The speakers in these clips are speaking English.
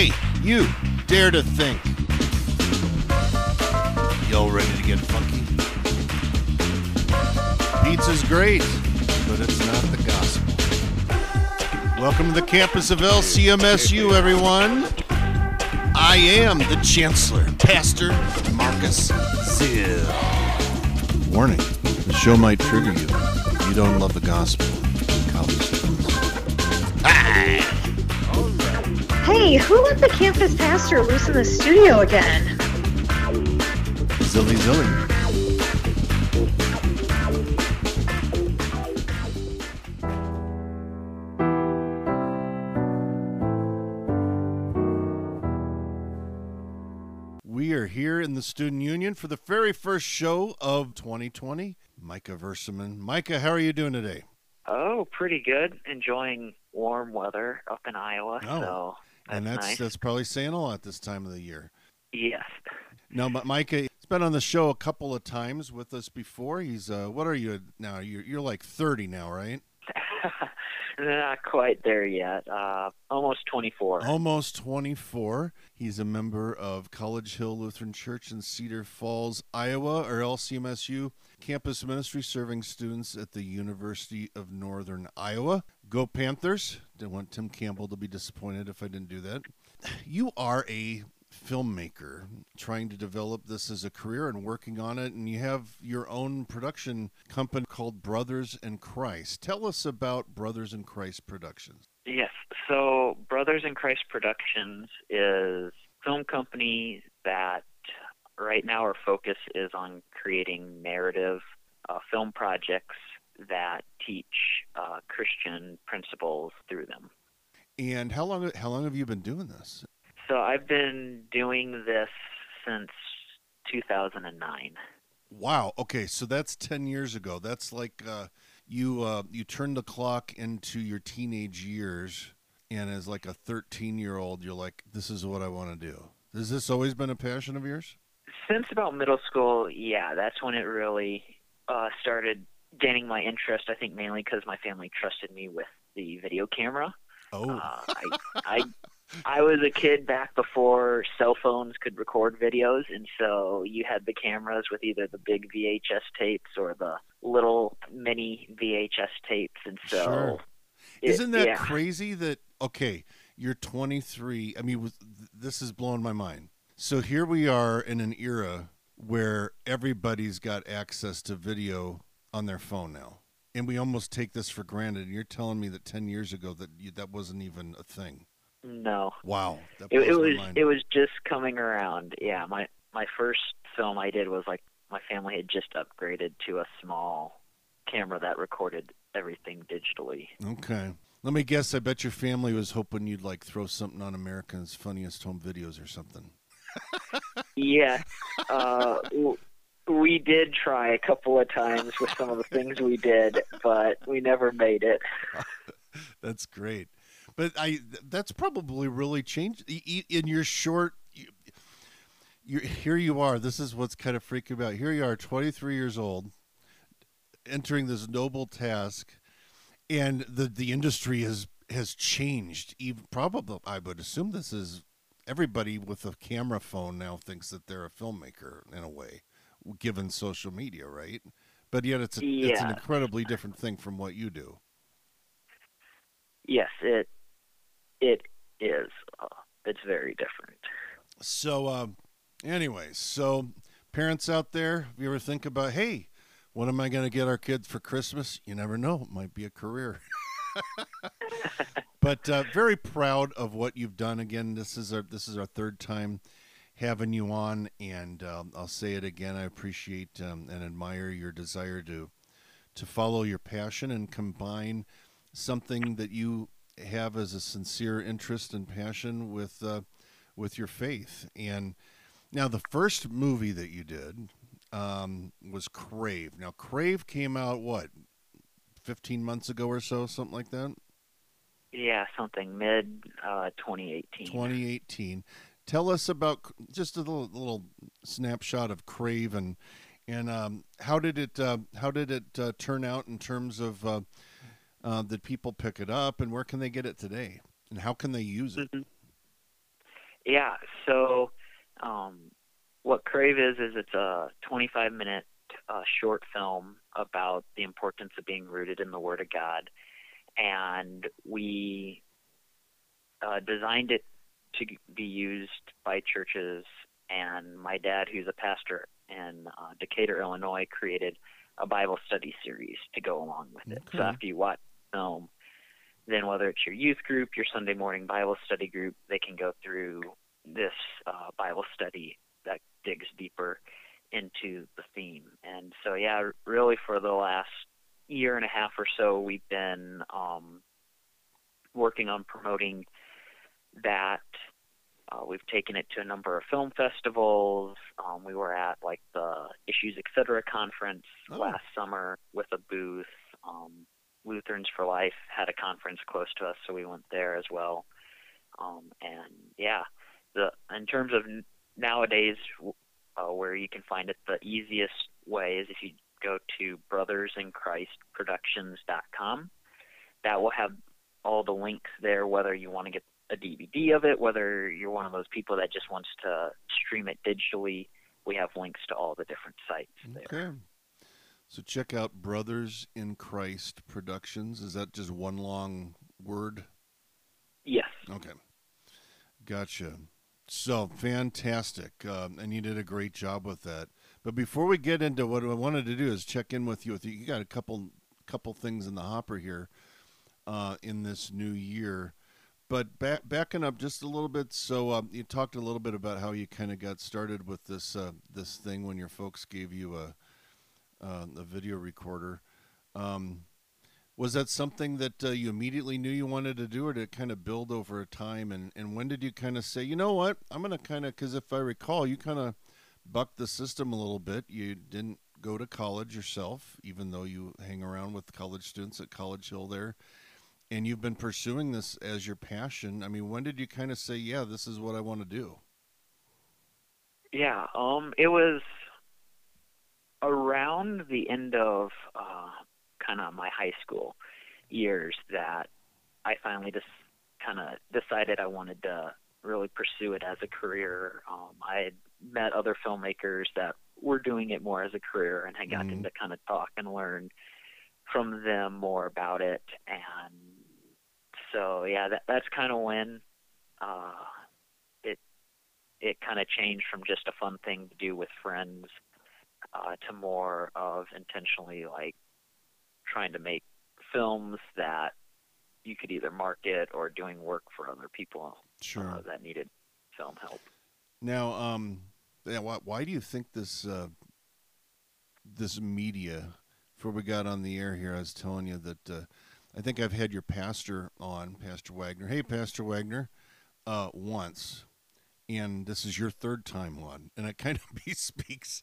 Hey, you, dare to think. Y'all ready to get funky? Pizza's great, but it's not the gospel. Welcome to the campus of LCMSU, everyone. I am the Chancellor, Pastor Marcus Zill. Warning, the show might trigger you if you don't love the gospel. College students. Hi! Hey, who let the campus pastor loose in the studio again? Zilly Zilly. We are here in the Student Union for the very first show of 2020. Micah Versemann. Micah, how are you doing today? Oh, pretty good. Enjoying warm weather up in Iowa. Oh, so that's, and that's nice. that's probably saying a lot this time of the year. yes. No, but Micah, he's been on the show a couple of times with us before. He's uh, what are you now? You're you're like 30 now, right? Not quite there yet. Uh, almost 24. Almost 24. He's a member of College Hill Lutheran Church in Cedar Falls, Iowa, or LCMSU campus ministry serving students at the University of Northern Iowa. Go Panthers. Didn't want Tim Campbell to be disappointed if I didn't do that. You are a filmmaker trying to develop this as a career and working on it and you have your own production company called Brothers in Christ. Tell us about Brothers in Christ Productions. Yes. So Brothers in Christ Productions is film company that right now our focus is on creating narrative uh, film projects that teach uh, Christian principles through them. And how long how long have you been doing this? So I've been doing this since 2009. Wow. Okay, so that's 10 years ago. That's like uh, you uh, you turned the clock into your teenage years and as like a 13-year-old you're like this is what I want to do. Has this always been a passion of yours? Since about middle school, yeah, that's when it really uh, started gaining my interest. I think mainly because my family trusted me with the video camera. Oh. Uh, I, I I was a kid back before cell phones could record videos, and so you had the cameras with either the big VHS tapes or the little mini VHS tapes, and so Sure. it- Isn't that yeah. crazy that okay, you're 23. I mean, this is blowing my mind. So here we are in an era where everybody's got access to video on their phone now. And we almost take this for granted. And you're telling me that 10 years ago that you, that wasn't even a thing. No, Wow. It, it was it was just coming around. Yeah, my my first film I did was like my family had just upgraded to a small camera that recorded everything digitally. okay. Let me guess. I bet your family was hoping you'd like throw something on America's Funniest Home Videos or something. Yeah, uh, we did try a couple of times with some of the things we did, but we never made it. That's great. But I that's probably really changed in your short you, here you are. This is what's kind of freaking me out. Here you are, 23 years old, entering this noble task and the the industry has has changed. Even probably I would assume this is everybody with a camera phone now thinks that they're a filmmaker in a way, given social media, right? But yet it's a, it's an incredibly different thing from what you do. Yes, it it is. Uh, it's very different. So, um, anyways, so parents out there, if you ever think about, hey, what am I going to get our kids for Christmas? You never know; it might be a career. but uh, very proud of what you've done. Again, this is our this is our third time having you on, and um, I'll say it again. I appreciate um, and admire your desire to to follow your passion and combine something that you have as a sincere interest and passion with uh, with your faith. And now, the first movie that you did um, was Crave. Now, Crave came out what fifteen months ago or so, something like that. Yeah, something mid uh, 2018. 2018. Tell us about just a little, little snapshot of Crave and and um, how did it uh, how did it uh, turn out in terms of uh, uh, did people pick it up and where can they get it today and how can they use it? Mhm. Yeah. So, um, what Crave is is it's a 25 minute uh, short film about the importance of being rooted in the Word of God, and we uh, designed it to be used by churches. And my dad, who's a pastor in uh, Decatur, Illinois, created a Bible study series to go along with it. Okay. So after you watch the film, then whether it's your youth group, your Sunday morning Bible study group, they can go through this uh, Bible study that digs deeper into the theme. And so, yeah, really for the last year and a half or so, we've been um, working on promoting that. Uh, we've taken it to a number of film festivals. Um, we were at like the Issues Etc. conference Oh. last summer with a booth. Um, Lutherans for Life had a conference close to us, so we went there as well. Um, and yeah, the in terms of nowadays, uh, where you can find it, the easiest way is if you go to brothersinchristproductions.com. That will have all the links there, whether you want to get a DVD of it, whether you're one of those people that just wants to stream it digitally. We have links to all the different sites there. Okay. So check out Brothers in Christ Productions. Is that just one long word? Yes. Okay. Gotcha. So fantastic. Um, and you did a great job with that. But before we get into what I wanted to do is check in with you. With you, you got a couple couple things in the hopper here uh, in this new year. But back, backing up just a little bit, so um, you talked a little bit about how you kind of got started with this uh, this thing when your folks gave you a uh, a video recorder. Um, was that something that uh, you immediately knew you wanted to do, or did it kind of build over time? And, and when did you kind of say, you know what, I'm going to kind of, because if I recall, you kind of bucked the system a little bit. You didn't go to college yourself, even though you hang around with college students at College Hill there. And you've been pursuing this as your passion. I mean, when did you kind of say, yeah, this is what I want to do? Yeah, um, it was around the end of uh, kind of my high school years that I finally just kind of decided I wanted to really pursue it as a career. Um, I had met other filmmakers that were doing it more as a career and had gotten Mhm. to kind of talk and learn from them more about it. And so, yeah, that that's kind of when uh, it it kind of changed from just a fun thing to do with friends uh, to more of intentionally like trying to make films that you could either market or doing work for other people Sure. uh, that needed film help. Now, um, why, why do you think this uh, this media? Before we got on the air here, I was telling you that uh, I think I've had your pastor on, Pastor Wagner. Hey, Pastor Wagner, uh, once, and this is your third time on, and it kind of bespeaks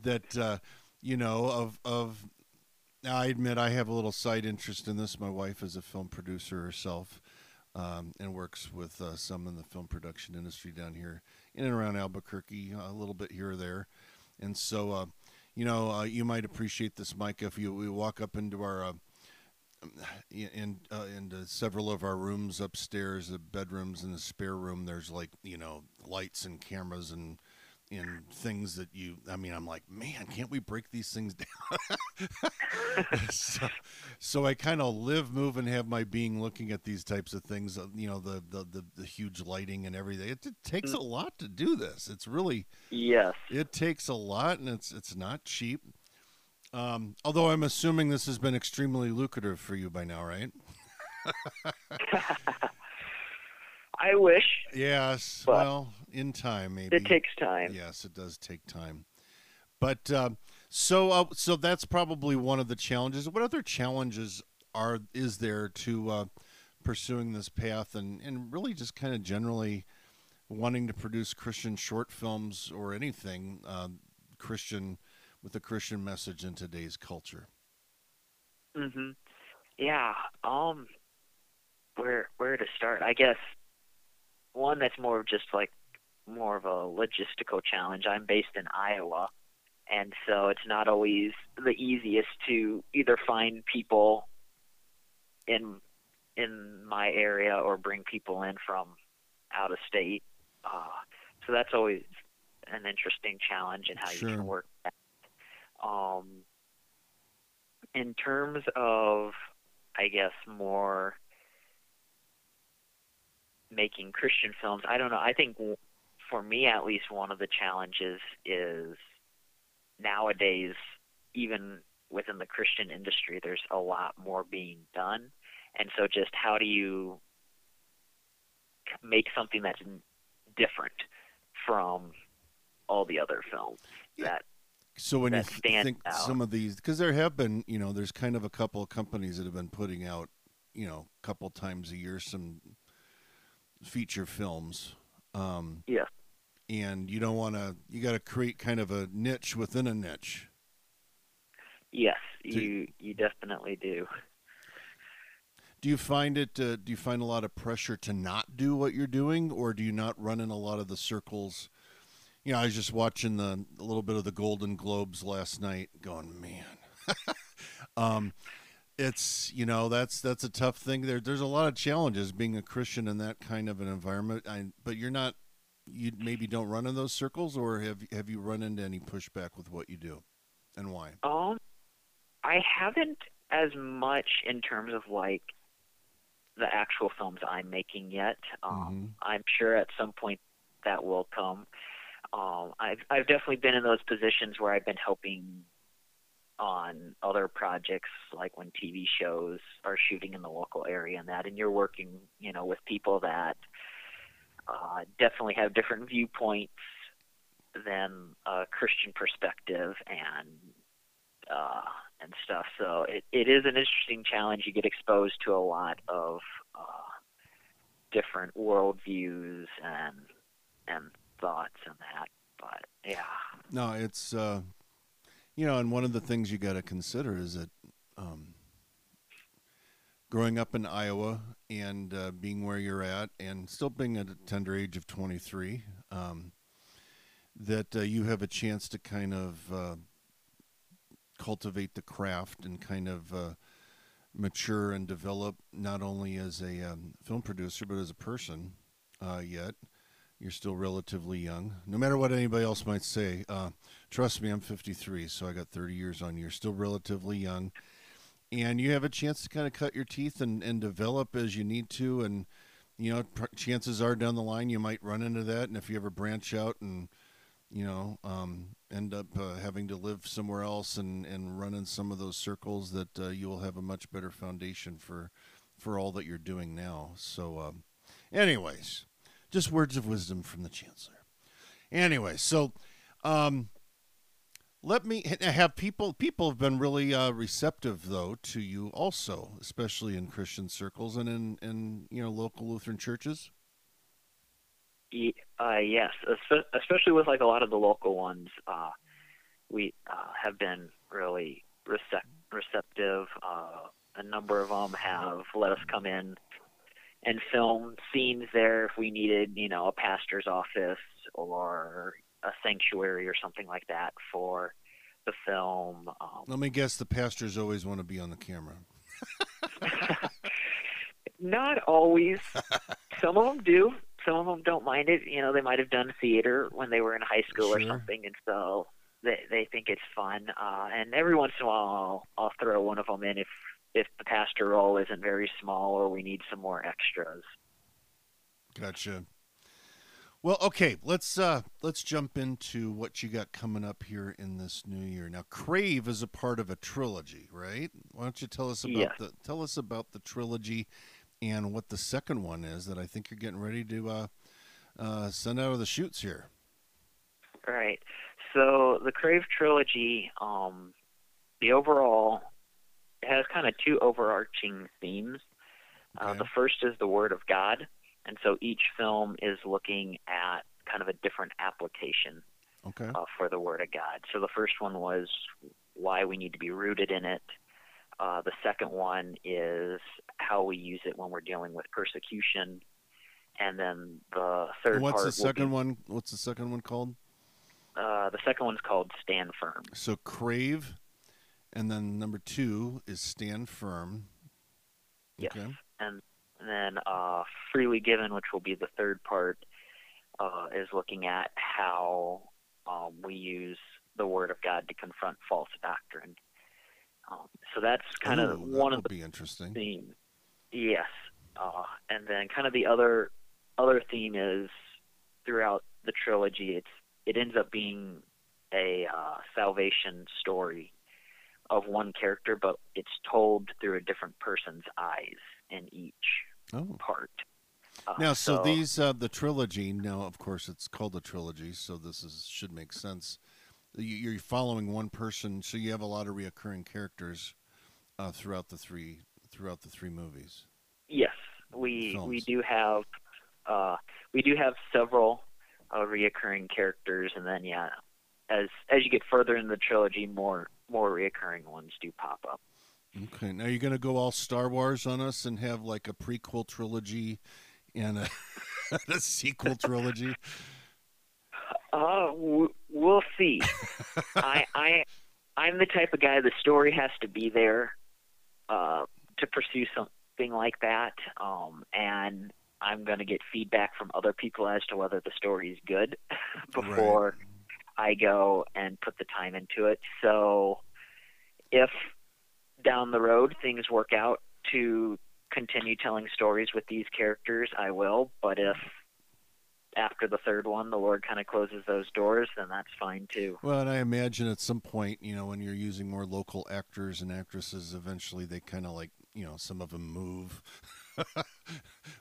that uh, you know of of. Now, I admit I have a little side interest in this. My wife is a film producer herself, um, and works with uh, some in the film production industry down here in and around Albuquerque, a little bit here or there. And so, uh, you know, uh, you might appreciate this, Mike, if you we walk up into our uh, in uh, into several of our rooms upstairs, the bedrooms and the spare room. There's like you know lights and cameras and and things that you. I mean, I'm like, man, can't we break these things down? so, so I kind of live, move, and have my being looking at these types of things. uh, You know, the the the, the huge lighting and everything. It, it takes a lot to do this. It's really Yes. it takes a lot, and it's it's not cheap. Um, although I'm assuming this has been extremely lucrative for you by now, right? I wish Yes. But- well, in time, maybe. it takes time. Yes, it does take time. But um, so uh, so that's probably one of the challenges. What other challenges are is there to uh, pursuing this path and and really just kind of generally wanting to produce Christian short films or anything um, Christian with a Christian message in today's culture? Mhm. Yeah. Um. Where where to start? I guess one that's more of just like more of a logistical challenge. I'm based in Iowa, and so it's not always the easiest to either find people in in my area or bring people in from out of state. Uh, so that's always an interesting challenge in how Sure. you can work that. Um, in terms of, I guess, more making Christian films, I don't know. I think for me, at least, one of the challenges is nowadays, even within the Christian industry, there's a lot more being done. And so, just how do you make something that's different from all the other films Yeah. that So when you that th- stand think out. some of these, because there have been, you know, there's kind of a couple of companies that have been putting out, you know, a couple times a year some feature films. Um, Yeah. And you don't want to. You got to create kind of a niche within a niche. yes, So- you you definitely do. Do you find it? Uh, do you find a lot of pressure to not do what you're doing, or do you not run in a lot of the circles? You know, I was just watching the a little bit of the Golden Globes last night, going, man, um, it's you know that's that's a tough thing. There, there's a lot of challenges being a Christian in that kind of an environment. I, but you're not, you maybe don't run in those circles, or have have you run into any pushback with what you do, and why? Um, I haven't as much in terms of like the actual films I'm making yet. Um, I'm sure at some point that will come. Um, I've I've definitely been in those positions where I've been helping on other projects, like when TV shows are shooting in the local area and that, and you're working, you know, with people that uh, definitely have different viewpoints than a Christian perspective and uh, and stuff. So it, it is an interesting challenge. You get exposed to a lot of uh, different worldviews and and thoughts and that. But yeah, No, it's uh, you know, and one of the things you got to consider is that um, growing up in Iowa and uh, being where you're at, and still being at a tender age of 23, um, that uh, you have a chance to kind of uh, cultivate the craft and kind of uh, mature and develop not only as a um, film producer but as a person. Uh, yet you're still relatively young, no matter what anybody else might say. Uh, trust me, I'm 53, so I got 30 years on you. You're still relatively young, and you have a chance to kind of cut your teeth and, and develop as you need to. And you know, pr- chances are down the line you might run into that, and if you ever branch out and you know um, end up uh, having to live somewhere else and and run in some of those circles, that uh, you will have a much better foundation for for all that you're doing now. So, um, anyways just words of wisdom from the chancellor. Anyway, so um, let me have people. People have been really uh, receptive, though, to you also, especially in Christian circles and in in you know local Lutheran churches. Uh, yes, especially with like a lot of the local ones, uh, we uh, have been really recep- receptive. Uh, a number of them have let us come in and film scenes there if we needed, you know, a pastor's office or a sanctuary or something like that for the film. Um, Let me guess, the pastors always want to be on the camera. Not always. Some of them do. Some of them don't mind it. You know, they might have done theater when they were in high school or something, and so they they think it's fun. Uh, and every once in a while, I'll, I'll throw one of them in if if the pastor role isn't very small or we need some more extras. Gotcha. Well, okay, let's uh let's jump into what you got coming up here in this new year. Now, Crave is a part of a trilogy, right? Why don't you tell us about Yes. the tell us about the trilogy and what the second one is that I think you're getting ready to uh, uh, send out of the shoots here. Right. So the Crave trilogy, um, the overall has kind of two overarching themes. Uh, the first is the Word of God, and so each film is looking at kind of a different application Okay. uh, for the Word of God. So the first one was why we need to be rooted in it. Uh, the second one is how we use it when we're dealing with persecution. And then the third what's the second be, one? What's the second one called? Uh, the second one's called Stand Firm. So Crave, and then number two is Stand Firm. Yes. Okay. And then uh, Freely Given, which will be the third part, uh, is looking at how um, we use the Word of God to confront false doctrine. Um, so that's kind of Ooh, one of the be interesting. theme. Yes, uh, and then kind of the other other theme is throughout the trilogy. It's it ends up being a uh, salvation story of one character, but it's told through a different person's eyes in each Oh. part. Uh, Now, so, these uh, the trilogy. Now, of course, it's called a trilogy, so this is should make sense. You- You're following one person, so you have a lot of reoccurring characters uh, throughout the three throughout the three movies. Yes, we films. we do have uh, we do have several uh, reoccurring characters, and then yeah, as as you get further in the trilogy, more more reoccurring ones do pop up. Okay, now you're gonna go all Star Wars on us and have like a prequel trilogy and a, a sequel trilogy. Uh, w- we'll see. I I I'm the type of guy. The story has to be there uh, to pursue something like that, um, and I'm going to get feedback from other people as to whether the story is good before I go and put the time into it. So if down the road things work out to continue telling stories with these characters, I will. But if after the third one the Lord kind of closes those doors, then that's fine too. Well, and I imagine at some point, you know, when you're using more local actors and actresses, eventually they kind of like, you know, some of them move,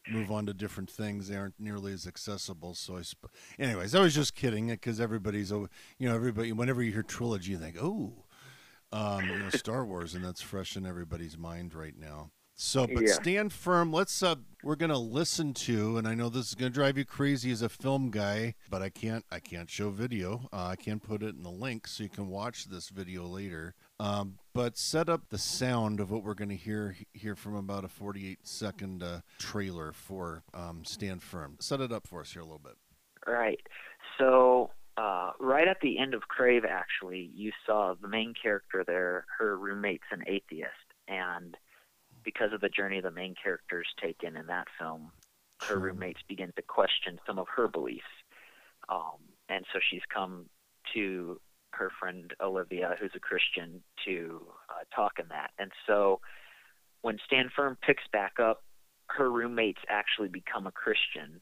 move on to different things. They aren't nearly as accessible. So I, sp- anyways, I was just kidding because everybody's, you know, everybody. Whenever you hear trilogy, you think, oh, um, you know, Star Wars, and that's fresh in everybody's mind right now. So, but Yeah. stand firm. Let's. Uh, we're gonna listen to, and I know this is gonna drive you crazy as a film guy, but I can't. I can't show video. Uh, I can put it in the link so you can watch this video later. Um, but set up the sound of what we're gonna hear here from about a 48 second uh, trailer for um, Stand Firm. Set it up for us here a little bit. Right. So uh, right at the end of Crave, actually, you saw the main character there. Her roommate's an atheist, and because of the journey the main character's taken in that film, her Sure. roommates begin to question some of her beliefs. Um, and so she's come to her friend Olivia, who's a Christian, to uh, talk in that. And so when Stand Firm picks back up, her roommates actually become a Christian,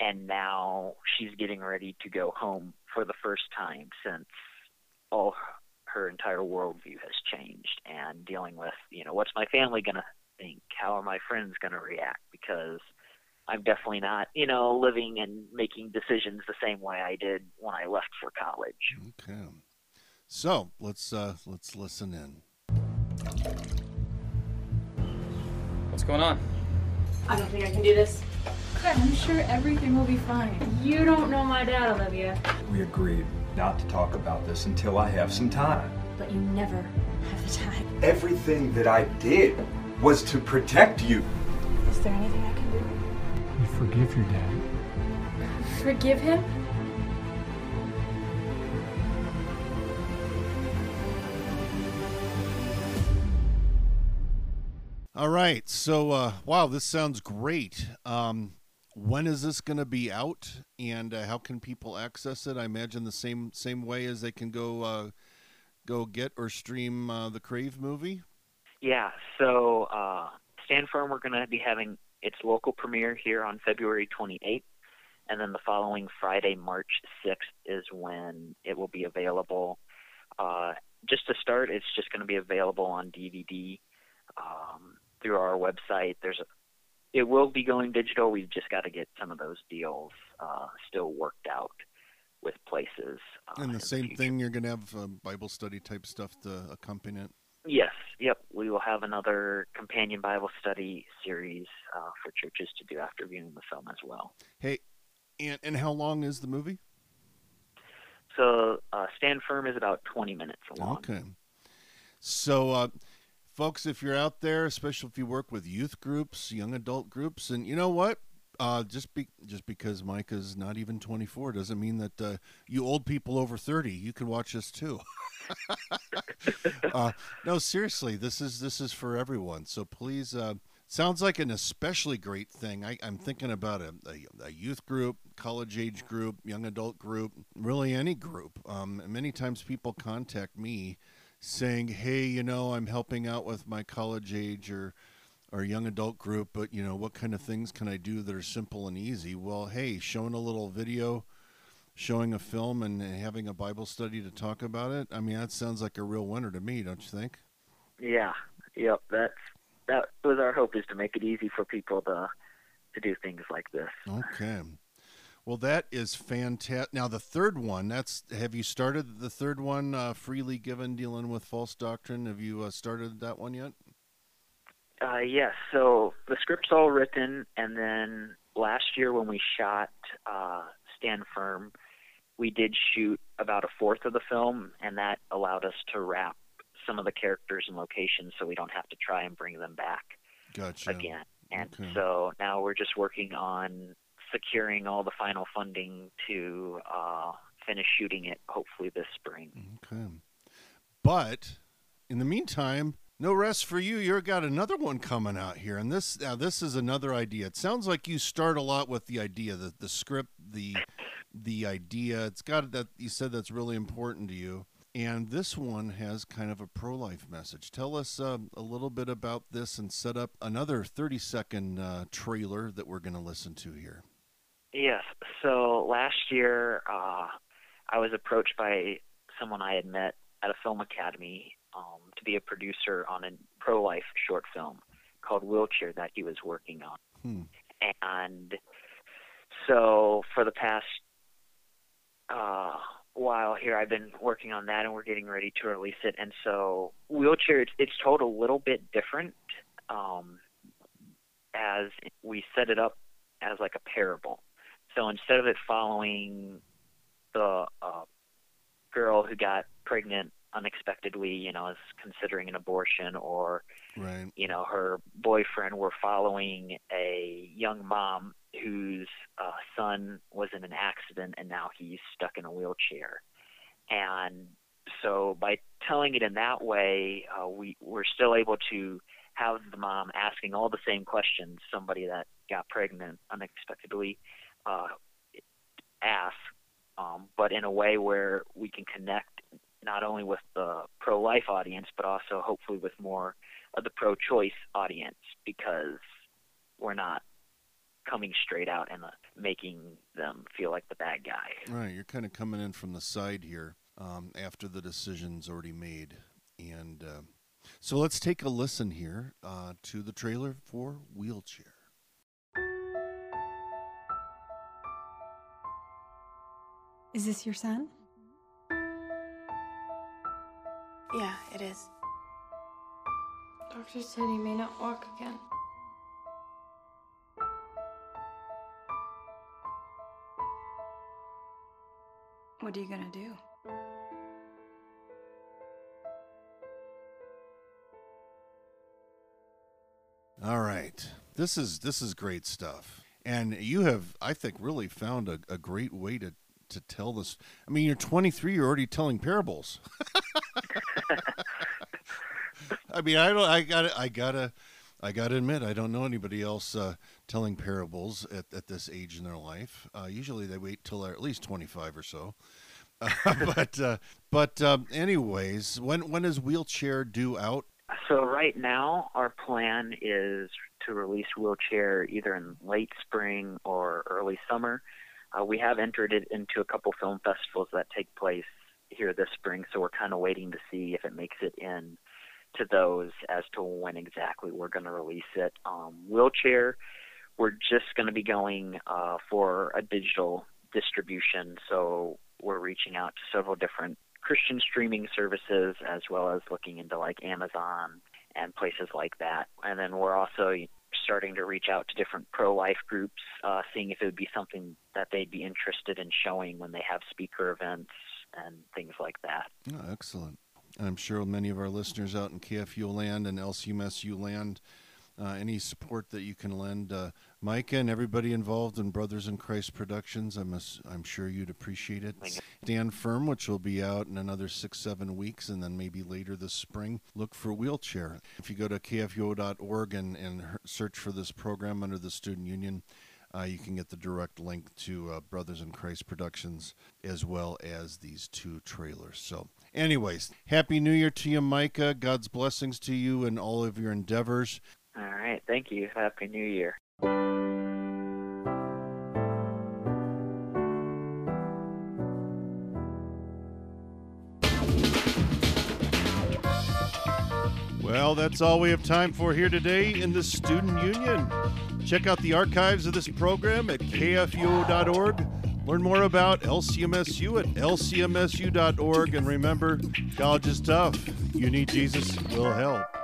and now she's getting ready to go home for the first time since all her entire worldview has changed and dealing with, you know, what's my family going to think? How are my friends going to react? Because I'm definitely not, you know, living and making decisions the same way I did when I left for college. Okay. So let's uh, let's listen in. What's going on? I don't think I can do this. I'm sure everything will be fine. You don't know my dad, Olivia. We agreed not to talk about this until I have some time. But you never have the time. Everything that I did was to protect you. Is there anything I can do? You forgive your dad. Forgive him? All right. So, uh, wow, this sounds great. Um, when is this going to be out, and uh, how can people access it? I imagine the same same way as they can go uh, go get or stream uh, the Crave movie. Yeah, so uh, Stand Firm, we're going to be having its local premiere here on February 28th, and then the following Friday, March 6th, is when it will be available. Uh, just to start, it's just going to be available on DVD um, through our website. There's a, it will be going digital. We've just got to get some of those deals uh, still worked out with places. Uh, and the same future. thing, you're going to have uh, Bible study type stuff to accompany it. Yes, yep. We will have another companion Bible study series uh, for churches to do after viewing the film as well. Hey, and and how long is the movie? So, uh, Stand Firm is about 20 minutes long. Okay. So, uh, folks, if you're out there, especially if you work with youth groups, young adult groups, and you know what? Uh, just be just because Micah's not even 24 doesn't mean that uh, you old people over 30 you can watch this too. uh, no, seriously, this is this is for everyone. So please uh, Sounds like an especially great thing. I, I'm thinking about a, a, a youth group, college age group, young adult group, really any group. Um, many times people contact me saying, "Hey, you know, I'm helping out with my college age or or young adult group, but you know, what kind of things can I do that are simple and easy?" Well, hey, showing a little video, showing a film, and having a Bible study to talk about it. I mean, that sounds like a real winner to me, don't you think? Yeah. Yep. That's that was our hope is to make it easy for people to to do things like this. Okay. Well, that is fantastic. Now, the third one, that's have you started the third one, uh, freely given, dealing with false doctrine? Have you uh, started that one yet? Uh, yes. So the script's all written, and then last year when we shot uh, Stand Firm, we did shoot about a fourth of the film, and that allowed us to wrap some of the characters and locations, so we don't have to try and bring them back Gotcha. again. And Okay. so now we're just working on securing all the final funding to uh, finish shooting it, hopefully this spring. Okay. But in the meantime, no rest for you. You've got another one coming out here, and this now this is another idea. It sounds like you start a lot with the idea, the the script, the the idea. It's got that you said that's really important to you. And this one has kind of a pro life message. Tell us uh, a little bit about this and set up another 30 second uh, trailer that we're going to listen to here. Yes. So last year, uh, I was approached by someone I had met at a film academy um, to be a producer on a pro-life short film called Wheelchair that he was working on. Hmm. And so for the past uh, while here, I've been working on that, and we're getting ready to release it. And so Wheelchair, it's, it's told a little bit different, um, as we set it up as like a parable. So instead of it following the uh, girl who got pregnant unexpectedly, you know, is considering an abortion, or Right. you know, her boyfriend, we're following a young mom whose uh, son was in an accident and now he's stuck in a wheelchair. And so by telling it in that way, uh, we we're still able to have the mom asking all the same questions somebody that got pregnant unexpectedly uh, ask, um, but in a way where we can connect not only with the pro-life audience, but also hopefully with more of the pro-choice audience because we're not coming straight out and uh, making them feel like the bad guy. Right, you're kind of coming in from the side here um, after the decision's already made, and uh, so let's take a listen here uh, to the trailer for Wheelchair. Is this your son? Yeah, it is. Doctor said he may not walk again. What are you gonna do? All right, this is this is great stuff, and you have, I think, really found a, a great way to to tell this. I mean, you're 23, you're already telling parables. I mean, I don't, I gotta, I gotta, I gotta admit, I don't know anybody else uh, telling parables at, at this age in their life. Uh, usually, they wait till they're at least 25 or so. Uh, but, uh, but, um, anyways, when when is wheelchair due out? So right now, our plan is to release Wheelchair either in late spring or early summer. Uh, we have entered it into a couple film festivals that take place here this spring, so we're kind of waiting to see if it makes it in to those as to when exactly we're going to release it. Um, Wheelchair, we're just going to be going uh, for a digital distribution, so we're reaching out to several different Christian streaming services as well as looking into like Amazon and places like that. And then we're also starting to reach out to different pro-life groups, uh, seeing if it would be something that they'd be interested in showing when they have speaker events and things like that. Oh, excellent. I'm sure many of our listeners out in KFU land and LCMSU land uh, any support that you can lend. Uh, Micah and everybody involved in Brothers in Christ Productions, I'm, ass- I'm sure you'd appreciate it. Stand Firm, which will be out in another six, seven weeks, and then maybe later this spring. Look for Wheelchair. If you go to kfuo.org and, and search for this program under the Student Union, uh, you can get the direct link to uh, Brothers in Christ Productions as well as these two trailers. So, anyways, Happy New Year to you, Micah. God's blessings to you and all of your endeavors. All right. Thank you. Happy New Year. Well, that's all we have time for here today in the Student Union. Check out the archives of this program at kfuo.org. Learn more about LCMSU at lcmsu.org. And remember, college is tough. You need Jesus, we'll help.